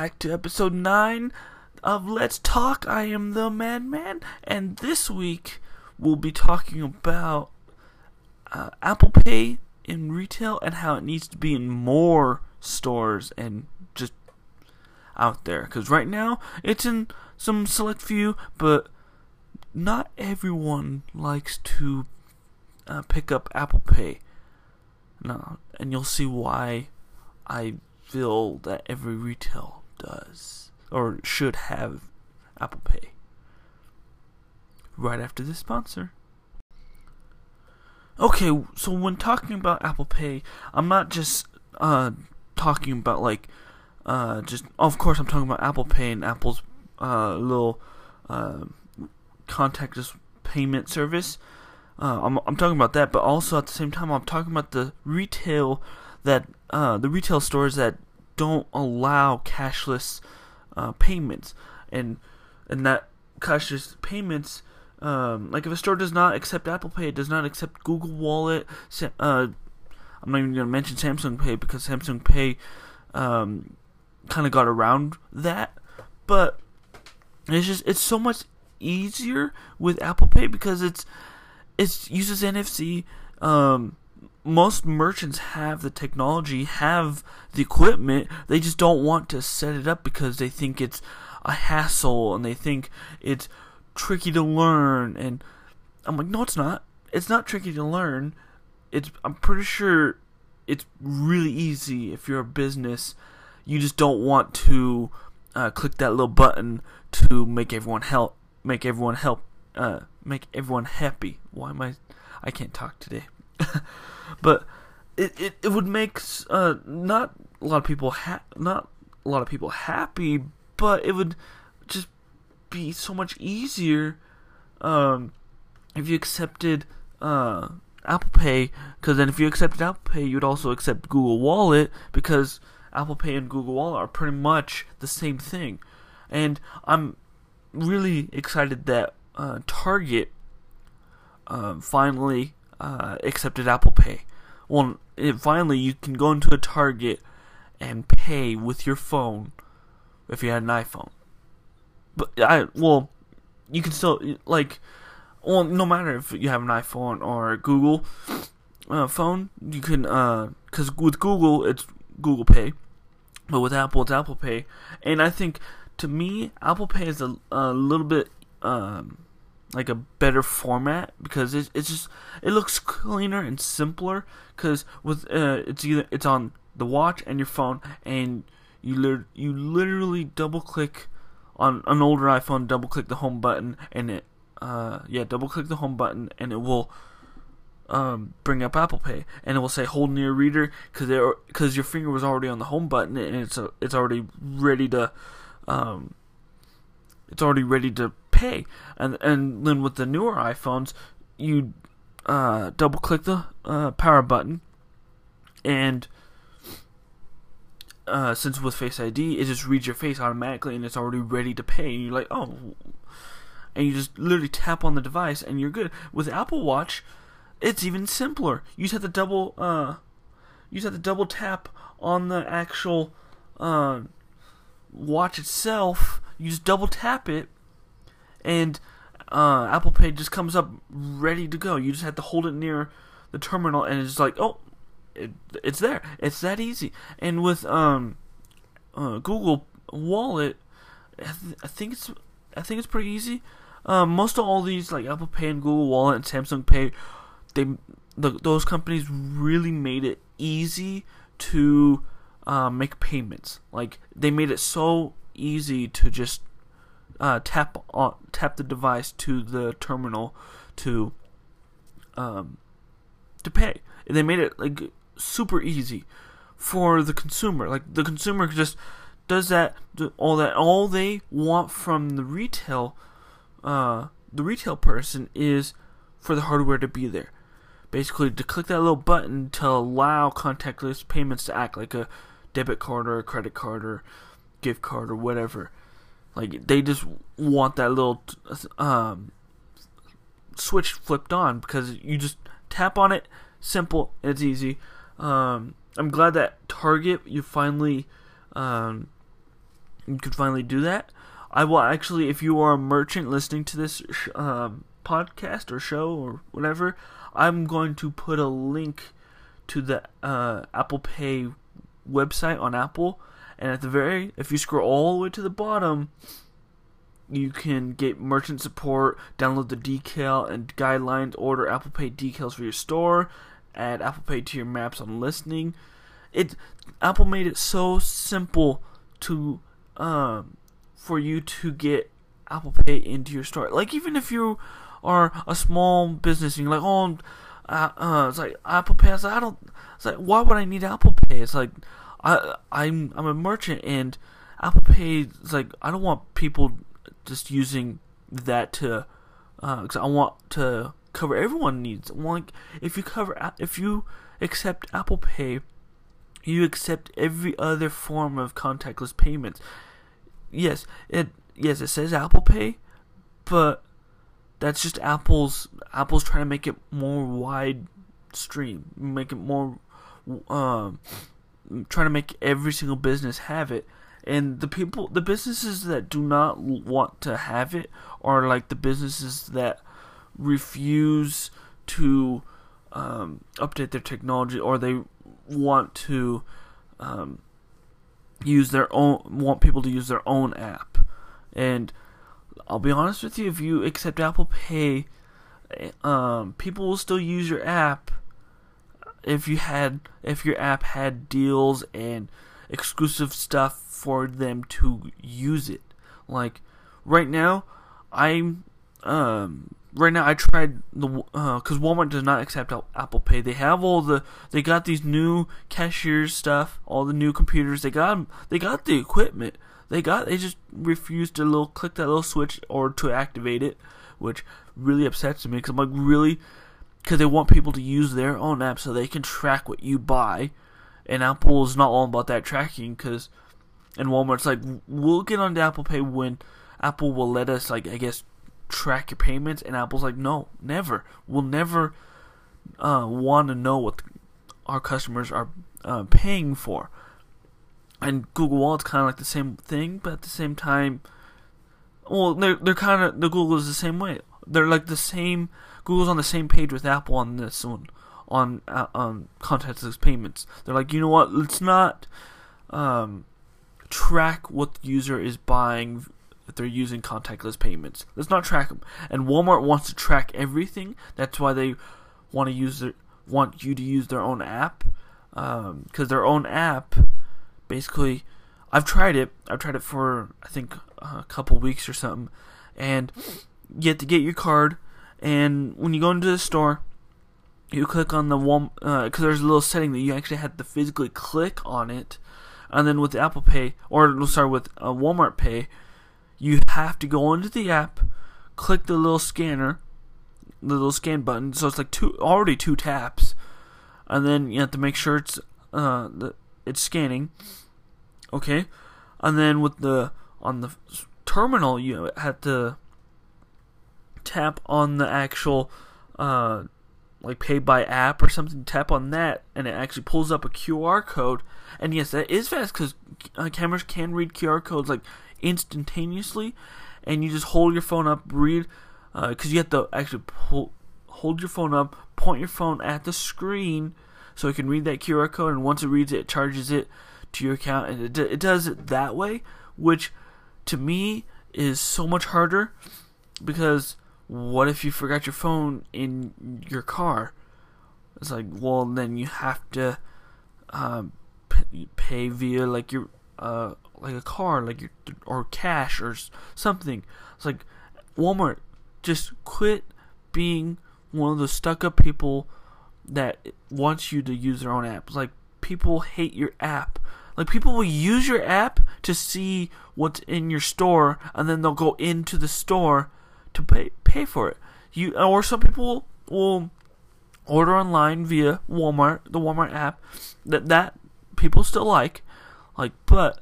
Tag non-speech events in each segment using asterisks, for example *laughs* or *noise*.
Back to episode 9 of Let's Talk. I am the Madman, and this week we'll be talking about uh, Apple Pay in retail and how it needs to be in more stores and just out there. Because right now it's in some select few, but not everyone likes to uh, pick up Apple Pay. No, and you'll see why I feel that every retail does or should have Apple Pay. Right after this sponsor. Okay, so when talking about Apple Pay, I'm not just uh, talking about like uh, just. Of course, I'm talking about Apple Pay and Apple's uh, little uh, contactless payment service. Uh, I'm I'm talking about that, but also at the same time, I'm talking about the retail that uh, the retail stores that don't allow cashless uh, payments, and and that cashless payments, um, like if a store does not accept Apple Pay, it does not accept Google Wallet. Uh, I'm not even going to mention Samsung Pay because Samsung Pay um, kind of got around that, but it's just it's so much easier with Apple Pay because it's it uses NFC. Um, most merchants have the technology, have the equipment. They just don't want to set it up because they think it's a hassle and they think it's tricky to learn. And I'm like, no, it's not. It's not tricky to learn. It's I'm pretty sure it's really easy if you're a business. You just don't want to uh, click that little button to make everyone help, make everyone help, uh, make everyone happy. Why am I? I can't talk today. *laughs* but it, it, it would make uh, not a lot of people ha- not a lot of people happy, but it would just be so much easier um, if you accepted uh, Apple Pay. Because then, if you accepted Apple Pay, you'd also accept Google Wallet because Apple Pay and Google Wallet are pretty much the same thing. And I'm really excited that uh, Target uh, finally uh, accepted Apple Pay. Well, it, finally, you can go into a Target and pay with your phone if you had an iPhone. But I well, you can still like, well, no matter if you have an iPhone or Google uh, phone, you can uh, because with Google it's Google Pay, but with Apple it's Apple Pay, and I think to me Apple Pay is a, a little bit um like a better format because it, it's just it looks cleaner and simpler because with uh, it's either it's on the watch and your phone and you you literally double click on an older iPhone double click the home button and it uh yeah double click the home button and it will um, bring up Apple Pay and it will say hold near reader because because your finger was already on the home button and it's a, it's already ready to um, it's already ready to pay. And and then with the newer iPhones, you uh, double click the uh, power button, and uh, since with Face ID, it just reads your face automatically, and it's already ready to pay. And you're like, oh, and you just literally tap on the device, and you're good. With Apple Watch, it's even simpler. You just have to double uh, you just have to double tap on the actual uh, watch itself. You just double tap it, and uh, Apple Pay just comes up ready to go. You just have to hold it near the terminal, and it's like, oh, it, it's there. It's that easy. And with um, uh, Google Wallet, I, th- I, think it's I think it's pretty easy. Um, most of all these like Apple Pay and Google Wallet and Samsung Pay, they the, those companies really made it easy to uh, make payments. Like they made it so easy to just uh, tap on, tap the device to the terminal to um, to pay. And they made it like super easy for the consumer. Like the consumer just does that all that all they want from the retail uh, the retail person is for the hardware to be there. Basically, to click that little button to allow contactless payments to act like a debit card or a credit card or gift card or whatever. Like they just want that little um, switch flipped on because you just tap on it, simple, it's easy. Um, I'm glad that Target you finally um, you can finally do that. I will actually, if you are a merchant listening to this sh- um, podcast or show or whatever, I'm going to put a link to the uh, Apple Pay website on Apple, and at the very, if you scroll all the way to the bottom, you can get merchant support, download the decal and guidelines, order Apple Pay decals for your store, add Apple Pay to your maps on listening. It Apple made it so simple to um, for you to get Apple Pay into your store. Like even if you are a small business and you're like, oh, uh, uh, it's like Apple Pay. It's like, I don't. It's like why would I need Apple Pay? It's like I I'm I'm a merchant and Apple Pay is like I don't want people just using that to because uh, I want to cover everyone needs. Like if you cover if you accept Apple Pay, you accept every other form of contactless payments yes, it yes it says Apple Pay, but that's just Apple's Apple's trying to make it more wide stream, make it more um trying to make every single business have it. And the people, the businesses that do not want to have it are like the businesses that refuse to um, update their technology or they want to um, use their own want people to use their own app. And I'll be honest with you, if you accept Apple Pay, um, people will still use your app if you had if your app had deals and exclusive stuff for them to use it. Like right now, I'm um right now I tried the because uh, Walmart does not accept Apple Pay. They have all the they got these new cashiers stuff, all the new computers. They got they got the equipment. They got they just refused to little click that little switch or to activate it, which really upsets me because I'm like really because they want people to use their own app so they can track what you buy, and Apple is not all about that tracking because. And Walmart's like, we'll get on Apple Pay when Apple will let us, like, I guess, track your payments, and Apple's like, no, never. We'll never uh, want to know what our customers are uh, paying for. And Google Wallet's kind of like the same thing, but at the same time, well, they're they're kind of the Google is the same way. They're like the same. Google's on the same page with Apple on this one, on uh, on contactless payments. They're like, you know what? Let's not um, track what the user is buying if they're using contactless payments. Let's not track them. And Walmart wants to track everything. That's why they want to use their want you to use their own app because um, their own app basically I've tried it. I've tried it for I think a couple weeks or something, and you have to get your card. And when you go into the store, you click on the Walmart because uh, there's a little setting that you actually have to physically click on it. And then with Apple Pay, or sorry, with uh, Walmart Pay, you have to go into the app, click the little scanner, the little scan button. So it's like two already two taps, and then you have to make sure it's uh the, it's scanning. Okay, and then with the on the terminal you have to tap on the actual uh like pay by app or something tap on that and it actually pulls up a QR code. And yes that is fast because uh, cameras can read QR codes like instantaneously, and you just hold your phone up, read, because uh, you have to actually pull, hold your phone up, point your phone at the screen, so it can read that QR code, and once it reads it, it charges it to your account, and it, it does it that way, which to me is so much harder because what if you forgot your phone in your car? It's like, well, then you have to um, pay via like your uh, like a car, like your, or cash or something. It's like Walmart, just quit being one of those stuck-up people that wants you to use their own app. Like people hate your app. Like people will use your app to see what's in your store, and then they'll go into the store to pay pay for it. You or some people will order online via Walmart, the Walmart app. That that people still like, like, but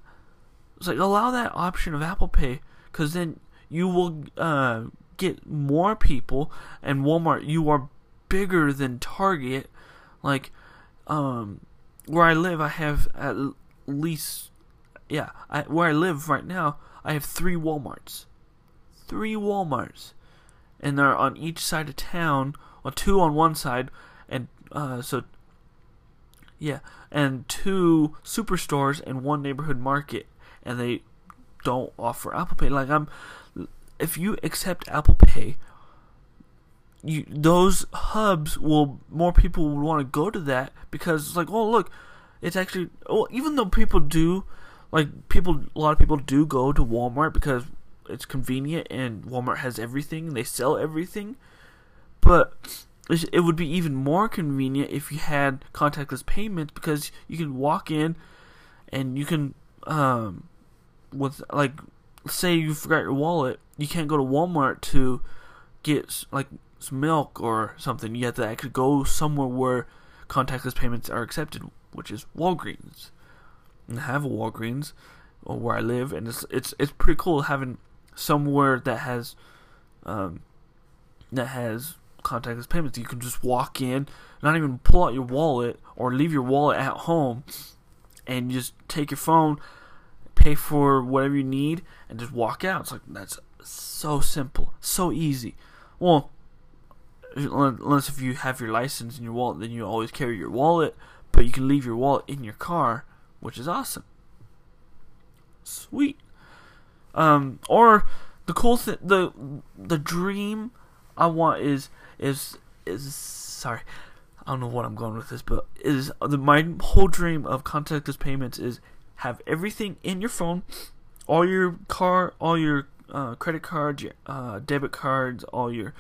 it's like allow that option of Apple Pay because then you will uh, get more people. And Walmart, you are bigger than Target. Like um, where I live, I have at least yeah, I, where I live right now, I have three WalMarts, three WalMarts, and they're on each side of town. or two on one side, and uh, so yeah, and two superstores and one neighborhood market, and they don't offer Apple Pay. Like I'm, if you accept Apple Pay, you those hubs will more people will want to go to that because it's like oh look, it's actually well even though people do like people a lot of people do go to Walmart because it's convenient and Walmart has everything they sell everything, but it would be even more convenient if you had contactless payments because you can walk in and you can um with like say you forgot your wallet you can't go to Walmart to get like some milk or something you have to actually go somewhere where contactless payments are accepted which is Walgreens. And I have a Walgreens or where I live and it's it's it's pretty cool having somewhere that has um that has contactless payments. You can just walk in, not even pull out your wallet or leave your wallet at home, and just take your phone, pay for whatever you need, and just walk out. It's like that's so simple, so easy. Well, unless if you have your license in your wallet, then you always carry your wallet, but you can leave your wallet in your car, which is awesome. Sweet. Um, or the cool thing, the the dream I want is is is sorry. I don't know what I'm going with this, but is the my whole dream of contactless payments is have everything in your phone, all your car, all your uh, credit cards, your uh, debit cards, all your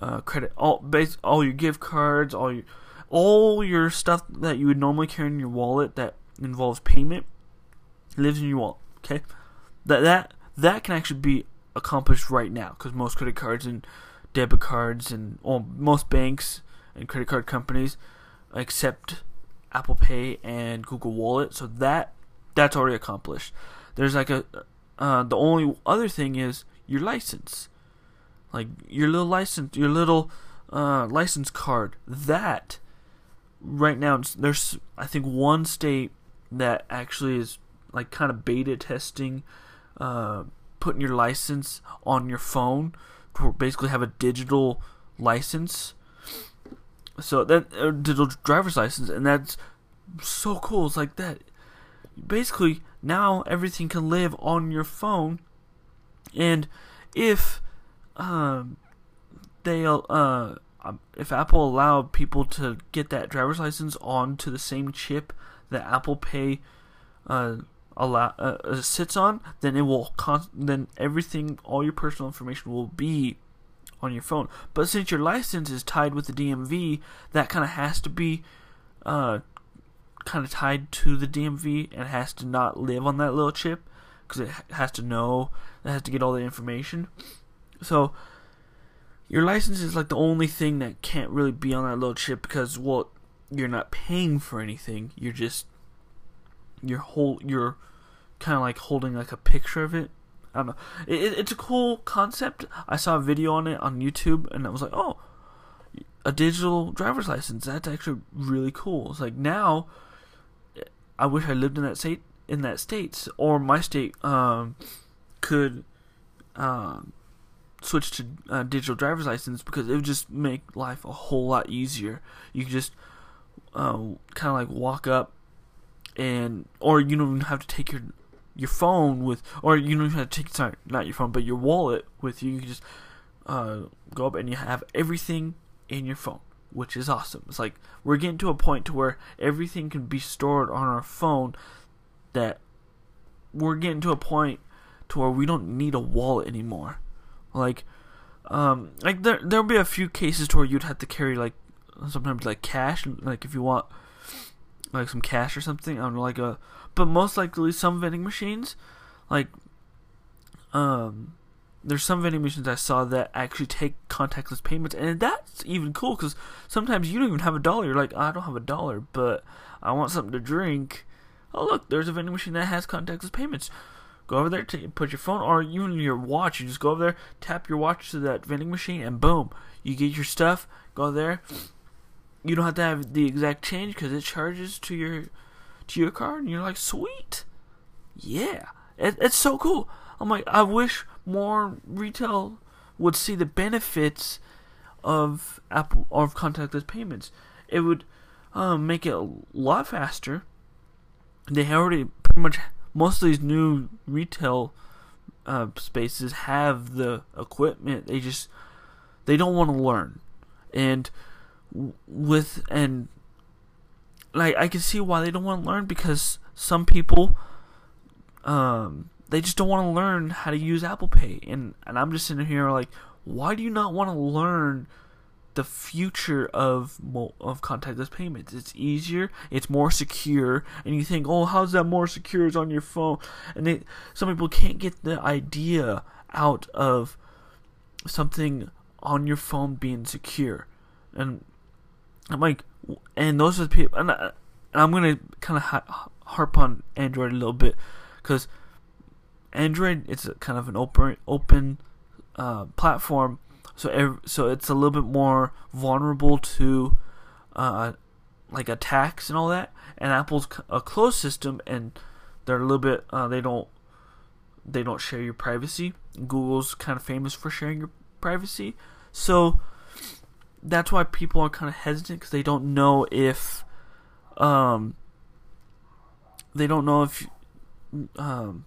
uh, credit, all base, all your gift cards, all your all your stuff that you would normally carry in your wallet that involves payment lives in your wallet. Okay, that that that can actually be accomplished right now because most credit cards and debit cards and well, most banks and credit card companies accept Apple Pay and Google Wallet, so that that's already accomplished. There's like a uh, the only other thing is your license, like your little license, your little uh, license card. That right now there's I think one state that actually is like kind of beta testing, uh, putting your license on your phone to basically have a digital license. So that a digital driver's license, and that's so cool. It's like that. Basically, now everything can live on your phone, and if um, they uh, um, if Apple allowed people to get that driver's license onto the same chip that Apple Pay uh, allow uh, uh, sits on, then it will con- then everything, all your personal information will be on your phone. But since your license is tied with the DMV, that kind of has to be uh, kind of tied to the DMV and has to not live on that little chip because it has to know, it has to get all the information. So your license is like the only thing that can't really be on that little chip because well, you're not paying for anything. You're just you're whole you're kind of like holding like a picture of it. I don't know. It, it's a cool concept. I saw a video on it on YouTube, and I was like, oh, a digital driver's license. That's actually really cool. It's like now, I wish I lived in that state. In that state, or my state, um, could um, switch to uh, digital driver's license because it would just make life a whole lot easier. You could just uh, kind of like walk up and or you don't even have to take your your phone with, or you don't even have to take sorry, not your phone, but your wallet with you. You can just uh, go up and you have everything in your phone, which is awesome. It's like we're getting to a point to where everything can be stored on our phone. That we're getting to a point to where we don't need a wallet anymore. Like, um, like there there'll be a few cases to where you'd have to carry like sometimes like cash, like if you want like some cash or something. Don't know, like a, but most likely some vending machines, like, um, there's some vending machines I saw that actually take contactless payments, and that's even cool because sometimes you don't even have a dollar. You're like, I don't have a dollar, but I want something to drink. Oh look, there's a vending machine that has contactless payments. Go over there, put your phone or even your watch. You just go over there, tap your watch to that vending machine, and boom, you get your stuff. Go there, you don't have to have the exact change because it charges to your to your card, and you're like, sweet, yeah, it, it's so cool. I'm like, I wish more retail would see the benefits of Apple of contactless payments. It would um, make it a lot faster. They already pretty much most of these new retail uh, spaces have the equipment. They just they don't want to learn, and with and like I can see why they don't want to learn because some people um they just don't want to learn how to use Apple Pay and and I'm just sitting here like why do you not want to learn the future of of contactless payments. It's easier, it's more secure, and you think, "Oh, how's that more secure? It's on your phone." And they, some people can't get the idea out of something on your phone being secure, and I'm like, and those are the people, and, I, I'm gonna kind of harp on Android a little bit because Android it's kind of an open open uh, platform so every, so it's a little bit more vulnerable to uh, like attacks and all that. And Apple's a closed system, and they're a little bit uh, they don't they don't share your privacy. Google's kind of famous for sharing your privacy, so that's why people are kind of hesitant because they don't know if um they don't know if um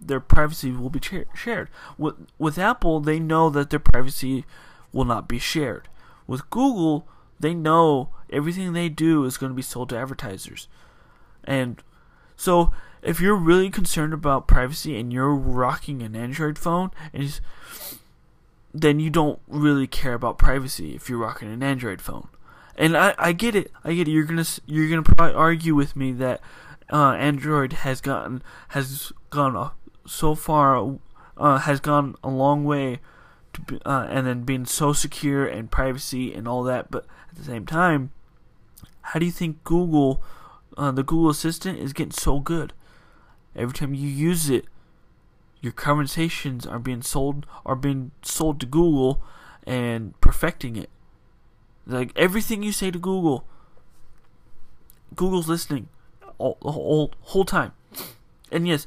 their privacy will be shared. With with Apple, they know that their privacy will not be shared. With Google, they know everything they do is going to be sold to advertisers. And so, if you're really concerned about privacy and you're rocking an Android phone, and then you don't really care about privacy if you're rocking an Android phone. And I, I get it. I get it. You're gonna you're gonna probably argue with me that uh, Android has gotten has gone so far uh, has gone a long way be, uh, and then being so secure and privacy and all that but at the same time how do you think google uh, the google assistant is getting so good every time you use it your conversations are being sold are being sold to google and perfecting it. Like everything you say to google google's listening all the whole, time. And yes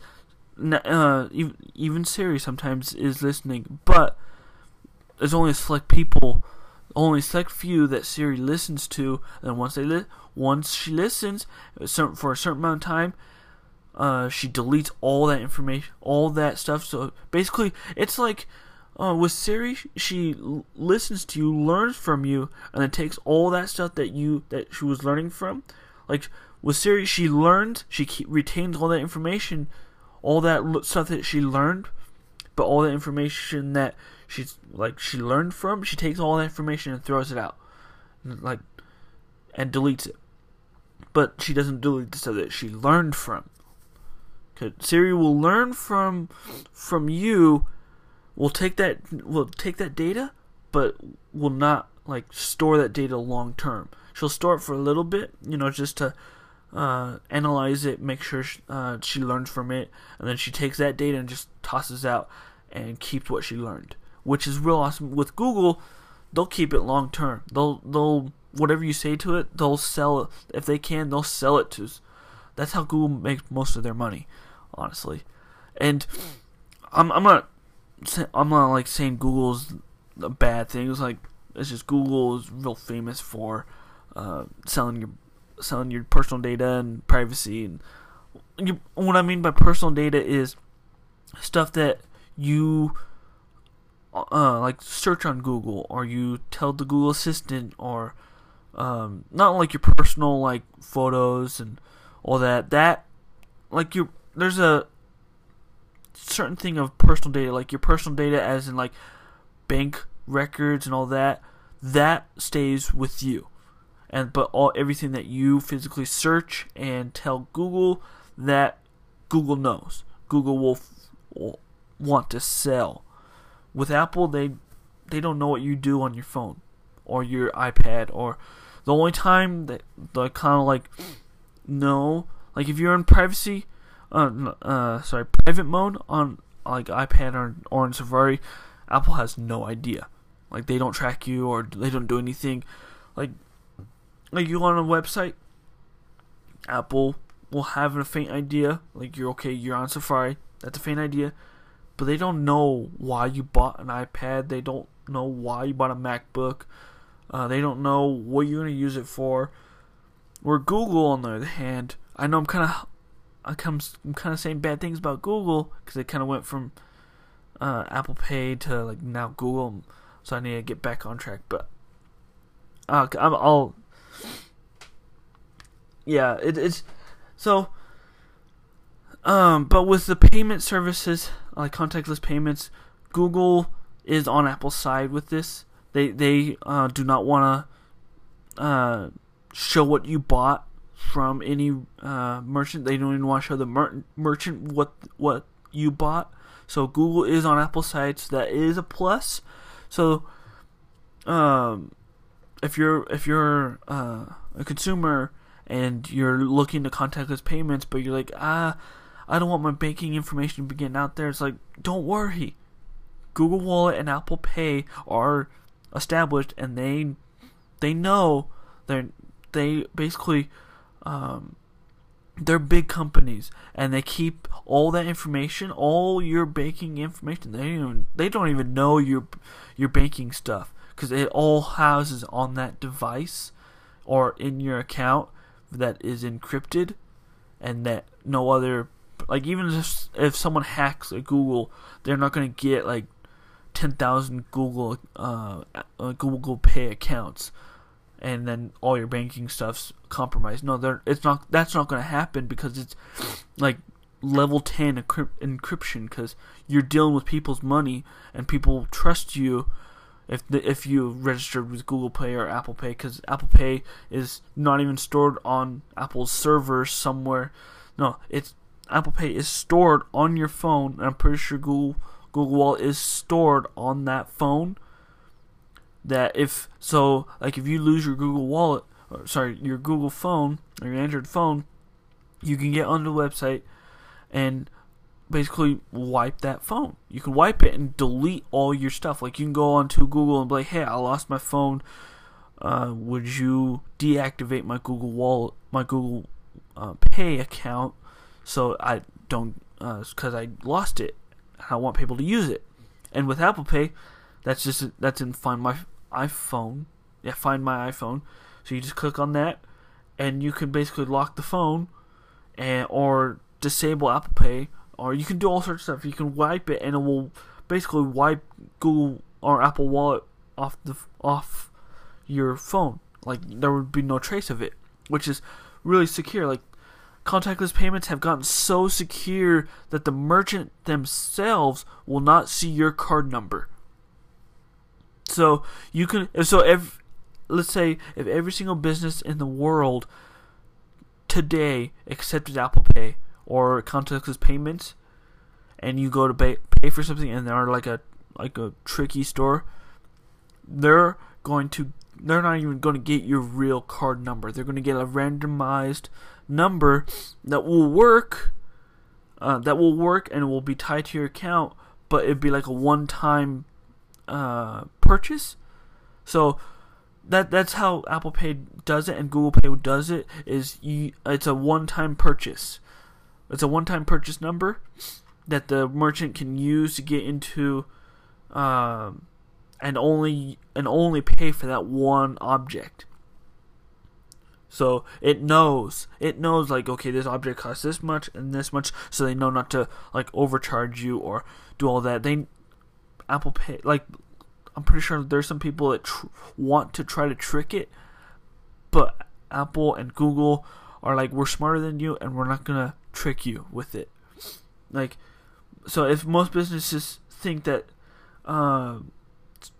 uh, even Siri sometimes is listening, but there's only a select people, only select few that Siri listens to, and once they li- once she listens for a certain amount of time, uh, she deletes all that information, all that stuff. So basically, it's like uh, with Siri, she l- listens to you, learns from you, and then takes all that stuff that you that she was learning from. Like with Siri, she learns, she keep, retains all that information all that stuff that she learned, but all the information that she's like she learned from, she takes all that information and throws it out, like, and deletes it. But she doesn't delete the stuff that she learned from. Siri will learn from from you. Will take that will take that data, but will not like store that data long term. She'll store it for a little bit, you know, just to uh, analyze it, make sure she, uh, she learns from it, and then she takes that data and just tosses out and keeps what she learned, which is real awesome. With Google, they'll keep it long term. They'll they'll whatever you say to it, they'll sell it if they can. They'll sell it to. That's how Google makes most of their money, honestly. And I'm I'm not I'm not like saying Google's a bad thing. It's like it's just Google is real famous for uh, selling your selling your personal data and privacy. And you, what I mean by personal data is stuff that you uh, like search on Google or you tell the Google Assistant or um, not like your personal like photos and all that. That like you there's a certain thing of personal data like your personal data as in like bank records and all that that stays with you and but all everything that you physically search and tell Google that Google knows. Google will, will want to sell. With Apple, they they don't know what you do on your phone or your iPad or the only time that they kind of like know like if you're in privacy uh, uh sorry private mode on like iPad or or in Safari, Apple has no idea. Like they don't track you or they don't do anything. Like like you on a website, Apple will have a faint idea, like you're okay, you're on Safari, that's a faint idea, but they don't know why you bought an iPad. They don't know why you bought a MacBook. Uh, they don't know what you're to use it for. Where Google, on the other hand, I know I'm kind of I'm kind of saying bad things about Google because it kind of went from uh, Apple Pay to like now Google, so I need to get back on track. But uh, I'm all yeah, it, it's so. Um, but with the payment services like contactless payments, Google is on Apple's side with this. They they uh, do not want to uh, show what you bought from any uh, merchant. They don't even want to show the mer- merchant what what you bought. So Google is on Apple side, so that is a plus. So, um, if you're if you're uh, a consumer and you're looking to contactless payments, but you're like, ah, I don't want my banking information to be getting out there. It's like, don't worry. Google Wallet and Apple Pay are established, and they they know they they basically um, they're big companies, and they keep all that information, all your banking information. They don't even, they don't even know your your banking stuff because it all houses on that device or in your account that is encrypted, and that no other like even if if someone hacks a Google, they're not going to get like ten thousand Google uh, uh, Google Pay accounts, and then all your banking stuff's compromised. No, it's not. That's not going to happen because it's like level 10 encryption because you're dealing with people's money and people trust you if the, if you registered with Google Pay or Apple Pay because Apple Pay is not even stored on Apple's servers somewhere. No, it's Apple Pay is stored on your phone. I'm pretty sure Google Google Wallet is stored on that phone. That if so, like if you lose your Google Wallet, or sorry, your Google phone or your Android phone, you can get on the website and basically wipe that phone. You can wipe it and delete all your stuff. Like you can go onto Google and be like, "Hey, I lost my phone. Uh, would you deactivate my Google Wallet, my Google uh, Pay account, so I don't because uh, I lost it. I want people to use it. And with Apple Pay, that's just that's in Find My iPhone. Yeah, Find My iPhone. So you just click on that, and you can basically lock the phone, and or disable Apple Pay, or you can do all sorts of stuff. You can wipe it, and it will basically wipe Google or Apple Wallet off the off your phone. Like there would be no trace of it, which is really secure. Like contactless payments have gotten so secure that the merchant themselves will not see your card number. So you can so if let's say if every single business in the world today accepted Apple Pay or contactless payments and you go to pay, pay for something and they're like a like a tricky store they're going to they're not even going to get your real card number. They're going to get a randomized number that will work. Uh, that will work and will be tied to your account, but it'd be like a one-time uh, purchase. So that that's how Apple Pay does it and Google Pay does it. Is you, it's a one-time purchase. It's a one-time purchase number that the merchant can use to get into. Um, and only and only pay for that one object. So it knows it knows like okay this object costs this much and this much so they know not to like overcharge you or do all that. They Apple Pay like I'm pretty sure there's some people that tr- want to try to trick it, but Apple and Google are like we're smarter than you and we're not gonna trick you with it. Like so if most businesses think that. Uh,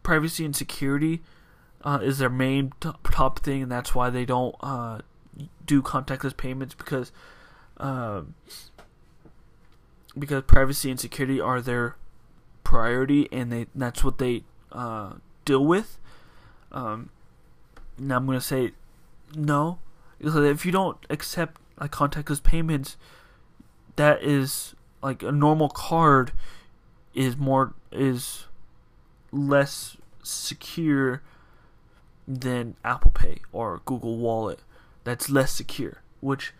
privacy and security uh, is their main top thing, and that's why they don't uh, do contactless payments because uh, because privacy and security are their priority, and they that's what they uh, deal with. Um, now I'm gonna say no, if you don't accept like contactless payments, that is like a normal card is more is less secure than Apple Pay or Google Wallet. That's less secure, which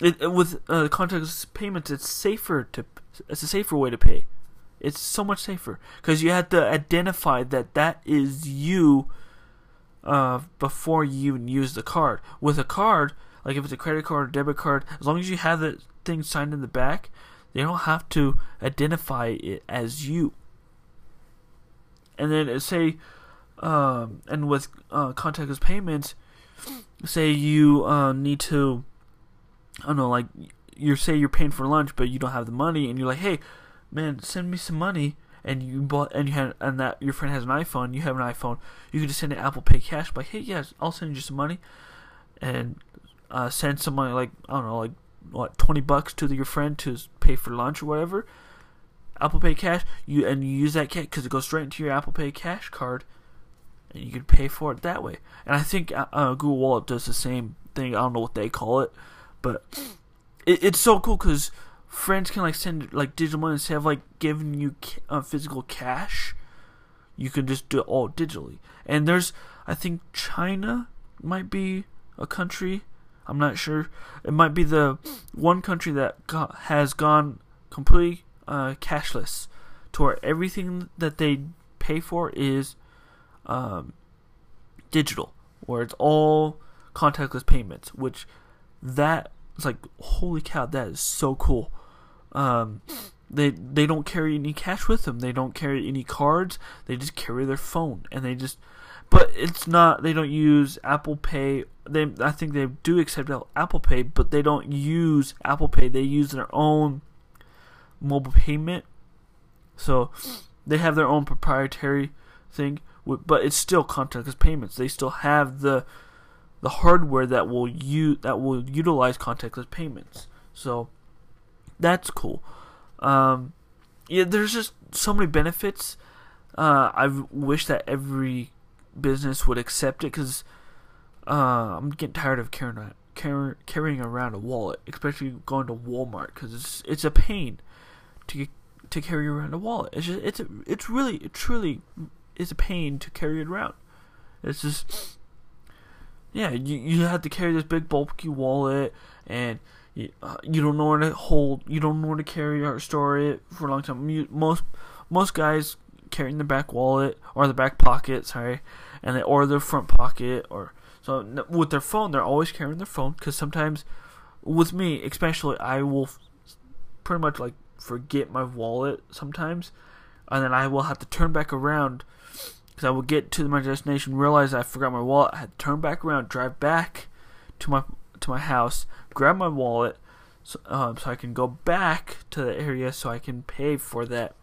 it- with uh, contactless payments, it's safer to it's a safer way to pay. It's so much safer because you have to identify that that is you uh, before you even use the card. With a card, like if it's a credit card or debit card, as long as you have the thing signed in the back, they don't have to identify it as you. And then uh, say, um, and with uh, contactless payments, say you uh, need to, I don't know, like you say you're paying for lunch, but you don't have the money, and you're like, hey, man, send me some money. And you bought, and you had, and that your friend has an iPhone. You have an iPhone. You can just send an Apple Pay cash. Like, hey, yes, I'll send you some money, and uh, send some money, like I don't know, like what twenty bucks to your friend to pay for lunch or whatever. Apple Pay cash, you and you use that cash because it goes straight into your Apple Pay cash card, and you can pay for it that way. And I think uh, uh, Google Wallet does the same thing. I don't know what they call it, but it, it's so cool because friends can like send like digital money instead of like giving you uh, physical cash. You can just do it all digitally. And there's, I think China might be a country. I'm not sure. It might be the one country that go- has gone completely uh, cashless, to where everything that they pay for is um, digital, where it's all contactless payments. Which that is like holy cow, that is so cool. Um, they they don't carry any cash with them. They don't carry any cards. They just carry their phone, and they just. But it's not. They don't use Apple Pay. They I think they do accept Apple Pay, but they don't use Apple Pay. They use their own mobile payment. So they have their own proprietary thing, but it's still contactless payments. They still have the the hardware that will u- that will utilize contactless payments. So that's cool. Um, yeah, there's just so many benefits. Uh, I wish that every business would accept it because uh, I'm getting tired of carrying a, carrying around a wallet, especially going to Walmart because it's it's a pain to to carry around a wallet. It's just it's a, it's really it truly is a pain to carry it around. It's just yeah, you you have to carry this big bulky wallet and you, uh, you don't know where to hold, you don't know where to carry or store it for a long time. You, most most guys carry in the back wallet or the back pocket, sorry, and they or their front pocket or so with their phone. They're always carrying their phone because sometimes with me, especially, I will pretty much like forget my wallet sometimes, and then I will have to turn back around because I will get to my destination, realize I forgot my wallet. I had to turn back around, drive back to my to my house, grab my wallet, so, um, so I can go back to the area so I can pay for that.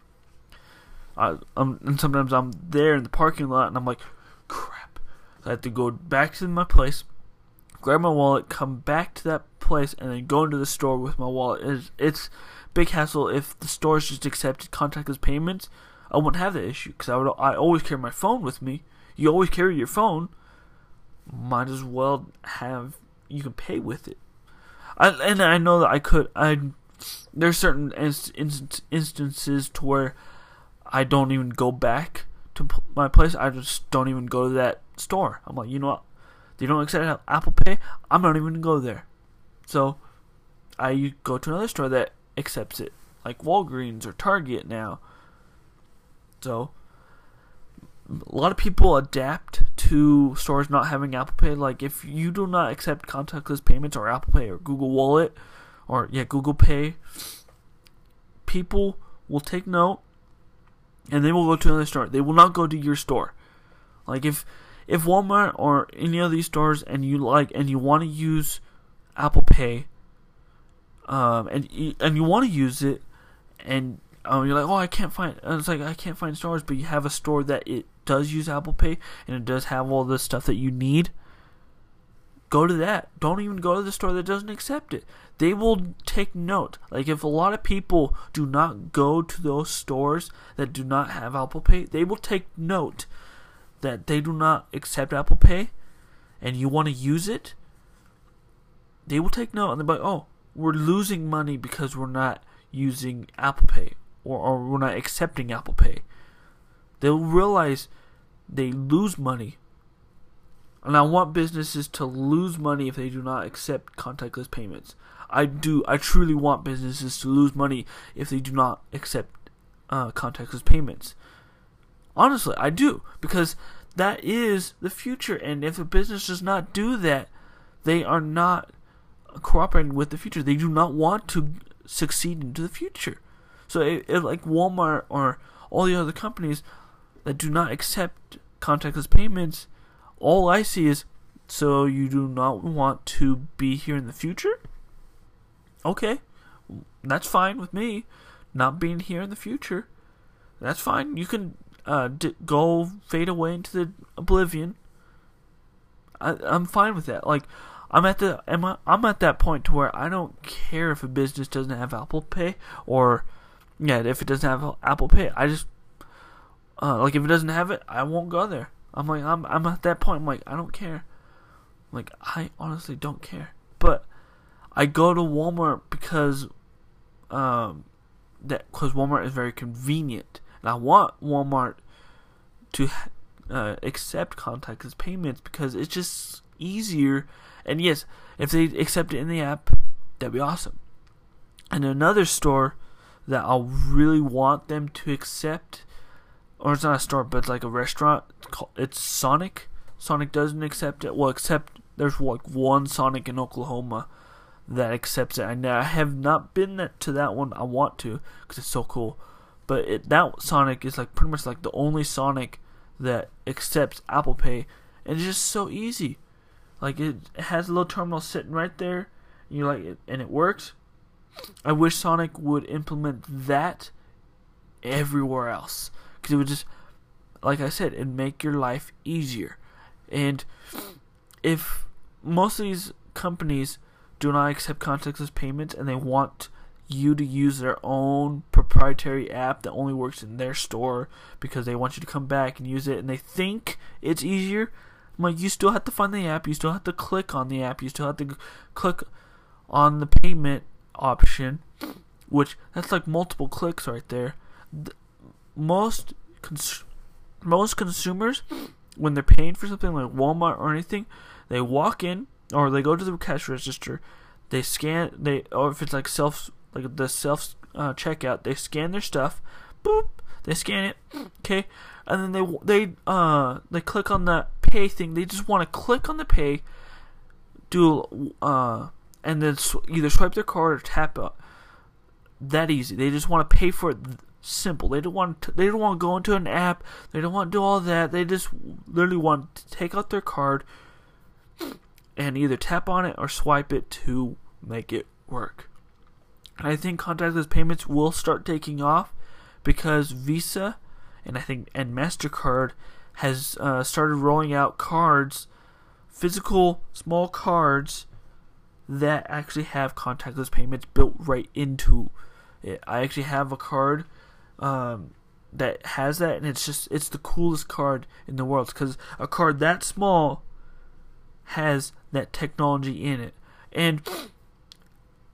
Uh, um, and sometimes I'm there in the parking lot and I'm like, crap. So I have to go back to my place, grab my wallet, come back to that place, and then go into the store with my wallet. It's, it's big hassle if the stores just accepted contactless payments. I wouldn't have that issue because I would. I always carry my phone with me. You always carry your phone. Might as well have you can pay with it. I and I know that I could. I there's certain inst, inst, instances to where I don't even go back to my place. I just don't even go to that store. I'm like, you know what? They don't accept Apple Pay. I'm not even gonna go there. So I go to another store that accepts it, like Walgreens or Target now. So a lot of people adapt to stores not having Apple Pay. Like if you do not accept contactless payments or Apple Pay or Google Wallet or yeah Google Pay, people will take note and they will go to another store. They will not go to your store. Like if if Walmart or any of these stores and you like and you want to use Apple Pay, um, and and you want to use it, and um, you're like, oh, I can't find. It's like I can't find stores, but you have a store that it does use Apple Pay and it does have all the stuff that you need. Go to that. Don't even go to the store that doesn't accept it. They will take note. Like if a lot of people do not go to those stores that do not have Apple Pay, they will take note that they do not accept Apple Pay, and you want to use it. They will take note and they'll be like, oh, we're losing money because we're not using Apple Pay or, or we're not accepting Apple Pay. They'll realize they lose money and I want businesses to lose money if they do not accept contactless payments. I do. I truly want businesses to lose money if they do not accept uh, contactless payments. Honestly, I do because that is the future. And if a business does not do that, they are not cooperating with the future. They do not want to succeed into the future. So, it, it, like Walmart or all the other companies that do not accept contactless payments, all I see is so you do not want to be here in the future? Okay, that's fine with me. Not being here in the future, that's fine. You can uh, d- go fade away into the oblivion. I, I'm fine with that. Like, I'm at the I'm, I'm at that point to where I don't care if a business doesn't have Apple Pay or yeah, if it doesn't have Apple Pay, I just uh, like if it doesn't have it, I won't go there. I'm like I'm I'm at that point. I'm like I don't care. Like I honestly don't care. But I go to Walmart because um that because Walmart is very convenient, and I want Walmart to uh, accept contactless payments because it's just easier. And yes, if they accept it in the app, that'd be awesome. And another store that I'll really want them to accept, or it's not a store, but it's like a restaurant. It's Sonic. Sonic doesn't accept it. Well, except there's like one Sonic in Oklahoma that accepts it. And I have not been to that one. I want to because it's so cool. But it, that Sonic is like pretty much like the only Sonic that accepts Apple Pay, and it's just so easy. Like it, it has a little terminal sitting right there, and you like it, and it works. I wish Sonic would implement that everywhere else because it would just, like I said, it make your life easier. And if most of these companies do not accept contactless payments and they want you to use their own proprietary app that only works in their store because they want you to come back and use it and they think it's easier. I'm like, you still have to find the app, you still have to click on the app, you still have to click on the payment option, which that's like multiple clicks right there. Most cons- most consumers, when they're paying for something like Walmart or anything, they walk in or they go to the cash register, they scan they or if it's like self like the self uh, checkout, they scan their stuff, boop, they scan it, okay, and then they they uh they click on the pay thing. They just want to click on the pay, do uh and then sw- either swipe their card or tap it. That easy. They just want to pay for it. Simple. They don't want. To, they don't want to go into an app. They don't want to do all that. They just literally want to take out their card and either tap on it or swipe it to make it work. And I think contactless payments will start taking off because Visa and I think and Mastercard has uh, started rolling out cards, physical small cards that actually have contactless payments built right into it. I actually have a card um, that has that, and it's just it's the coolest card in the world because a card that small has that technology in it, and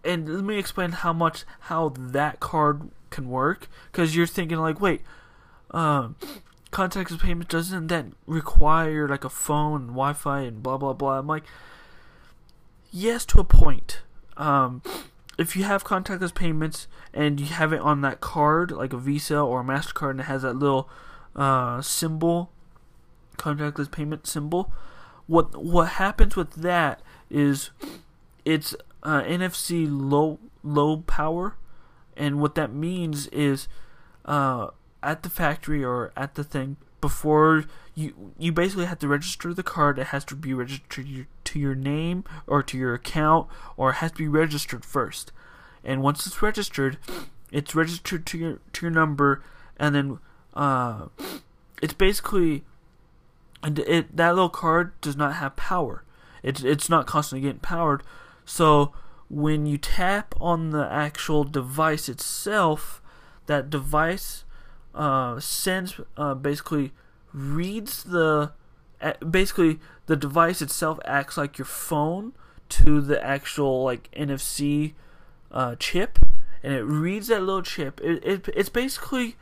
and let me explain how much how that card can work because you're thinking like wait um contactless payment doesn't that require like a phone and wi-fi and blah blah blah i'm like yes to a point. Um, if you have contactless payments and you have it on that card, like a Visa or a Mastercard, and it has that little uh, symbol, contactless payment symbol, what what happens with that is it's uh, NFC low low power, and what that means is uh, at the factory or at the thing before you you basically have to register the card. It has to be registered to your name or to your account, or it has to be registered first. And once it's registered, it's registered to your to your number, and then uh, it's basically and it that little card does not have power. It's it's not constantly getting powered. So when you tap on the actual device itself, that device uh, sends uh, basically reads the basically the device itself acts like your phone to the actual like NFC uh, chip, and it reads that little chip. It, it it's basically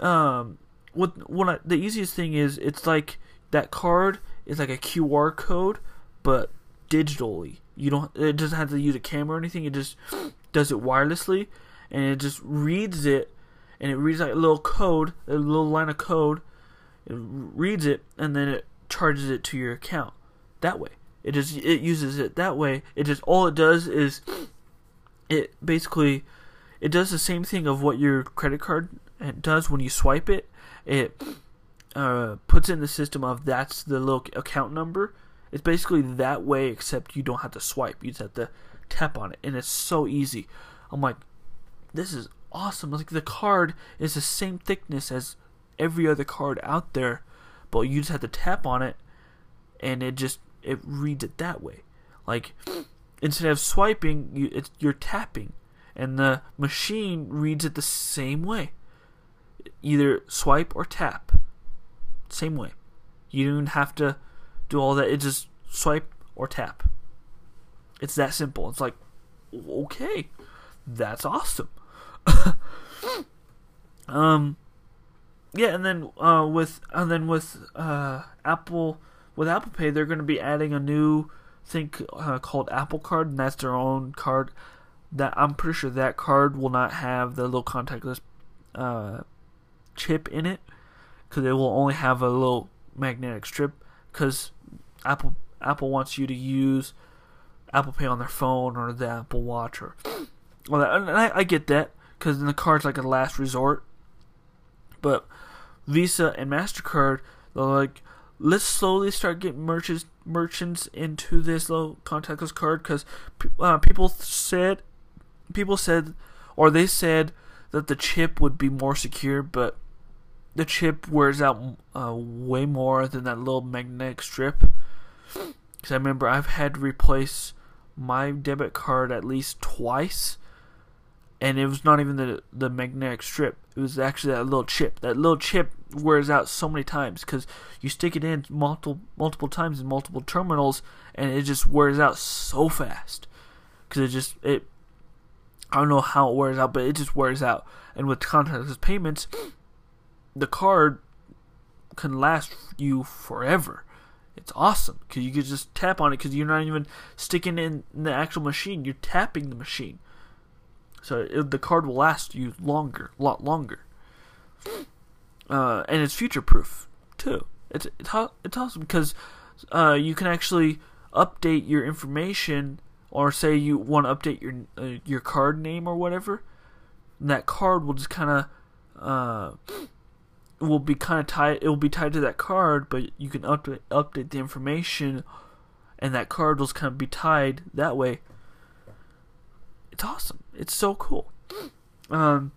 um what what I, the easiest thing is it's like that card is like a QR code, but digitally. You don't. It doesn't have to use a camera or anything. It just does it wirelessly, and it just reads it, and it reads like a little code, a little line of code. It reads it, and then it charges it to your account. That way, it just it uses it that way. It just all it does is it basically it does the same thing of what your credit card does when you swipe it. It uh, puts in the system of that's the little account number. It's basically that way, except you don't have to swipe. You just have to tap on it, and it's so easy. I'm like, this is awesome. Like the card is the same thickness as every other card out there, but you just have to tap on it, and it just it reads it that way. Like instead of swiping, you you're tapping, and the machine reads it the same way. Either swipe or tap, same way. You don't have to do all that. It just swipe or tap. It's that simple. It's like, okay, that's awesome. *laughs* um, yeah, and then uh, with and then with uh, Apple with Apple Pay, they're going to be adding a new thing uh, called Apple Card, and that's their own card. That I'm pretty sure that card will not have the little contactless uh, chip in it, because it will only have a little magnetic strip. Because Apple Apple wants you to use Apple Pay on their phone or the Apple Watch or well, and I, I get that because then the card's like a last resort. But Visa and Mastercard, they're like, let's slowly start getting merchants merchants into this little contactless card because uh, people said people said or they said that the chip would be more secure, but the chip wears out uh, way more than that little magnetic strip. Because I remember I've had to replace my debit card at least twice, and it was not even the the magnetic strip. It was actually that little chip. That little chip wears out so many times because you stick it in multiple multiple times in multiple terminals, and it just wears out so fast. Because it just it, I don't know how it wears out, but it just wears out. And with contactless payments, the card can last you forever. It's awesome because you can just tap on it because you're not even sticking in the actual machine. You're tapping the machine, so it, the card will last you longer, a lot longer. Uh, and it's future proof too. It's it's, it's awesome because uh, you can actually update your information, or say you want to update your uh, your card name or whatever. that card will just kind of uh, will be kind of tied. It will be tied to that card, but you can update update the information, and that card will kind of be tied that way. It's awesome. It's so cool. Um,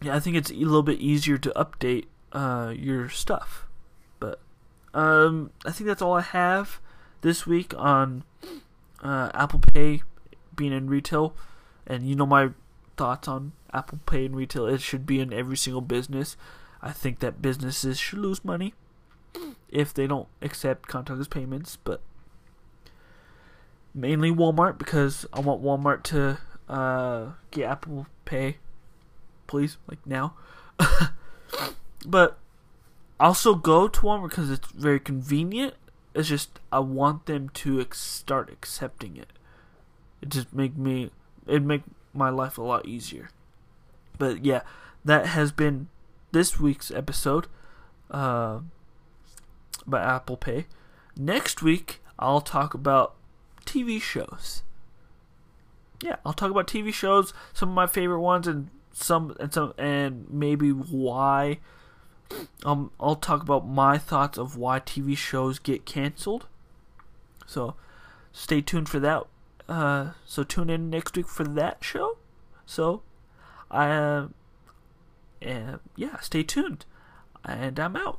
yeah, I think it's a little bit easier to update uh, your stuff. But um, I think that's all I have this week on uh, Apple Pay being in retail, and you know my thoughts on Apple Pay in retail. It should be in every single business. I think that businesses should lose money if they don't accept contactless payments, but mainly Walmart because I want Walmart to uh, get Apple Pay, please, like now. *laughs* but also go to Walmart because it's very convenient. It's just I want them to ex- start accepting it. It just make me it make my life a lot easier. But yeah, that has been this week's episode uh, by Apple Pay. Next week, I'll talk about TV shows. Yeah, I'll talk about TV shows, some of my favorite ones, and some and some and maybe why. Um, I'll talk about my thoughts of why TV shows get canceled. So, stay tuned for that. Uh, so tune in next week for that show. So, I uh, and yeah, stay tuned. And I'm out.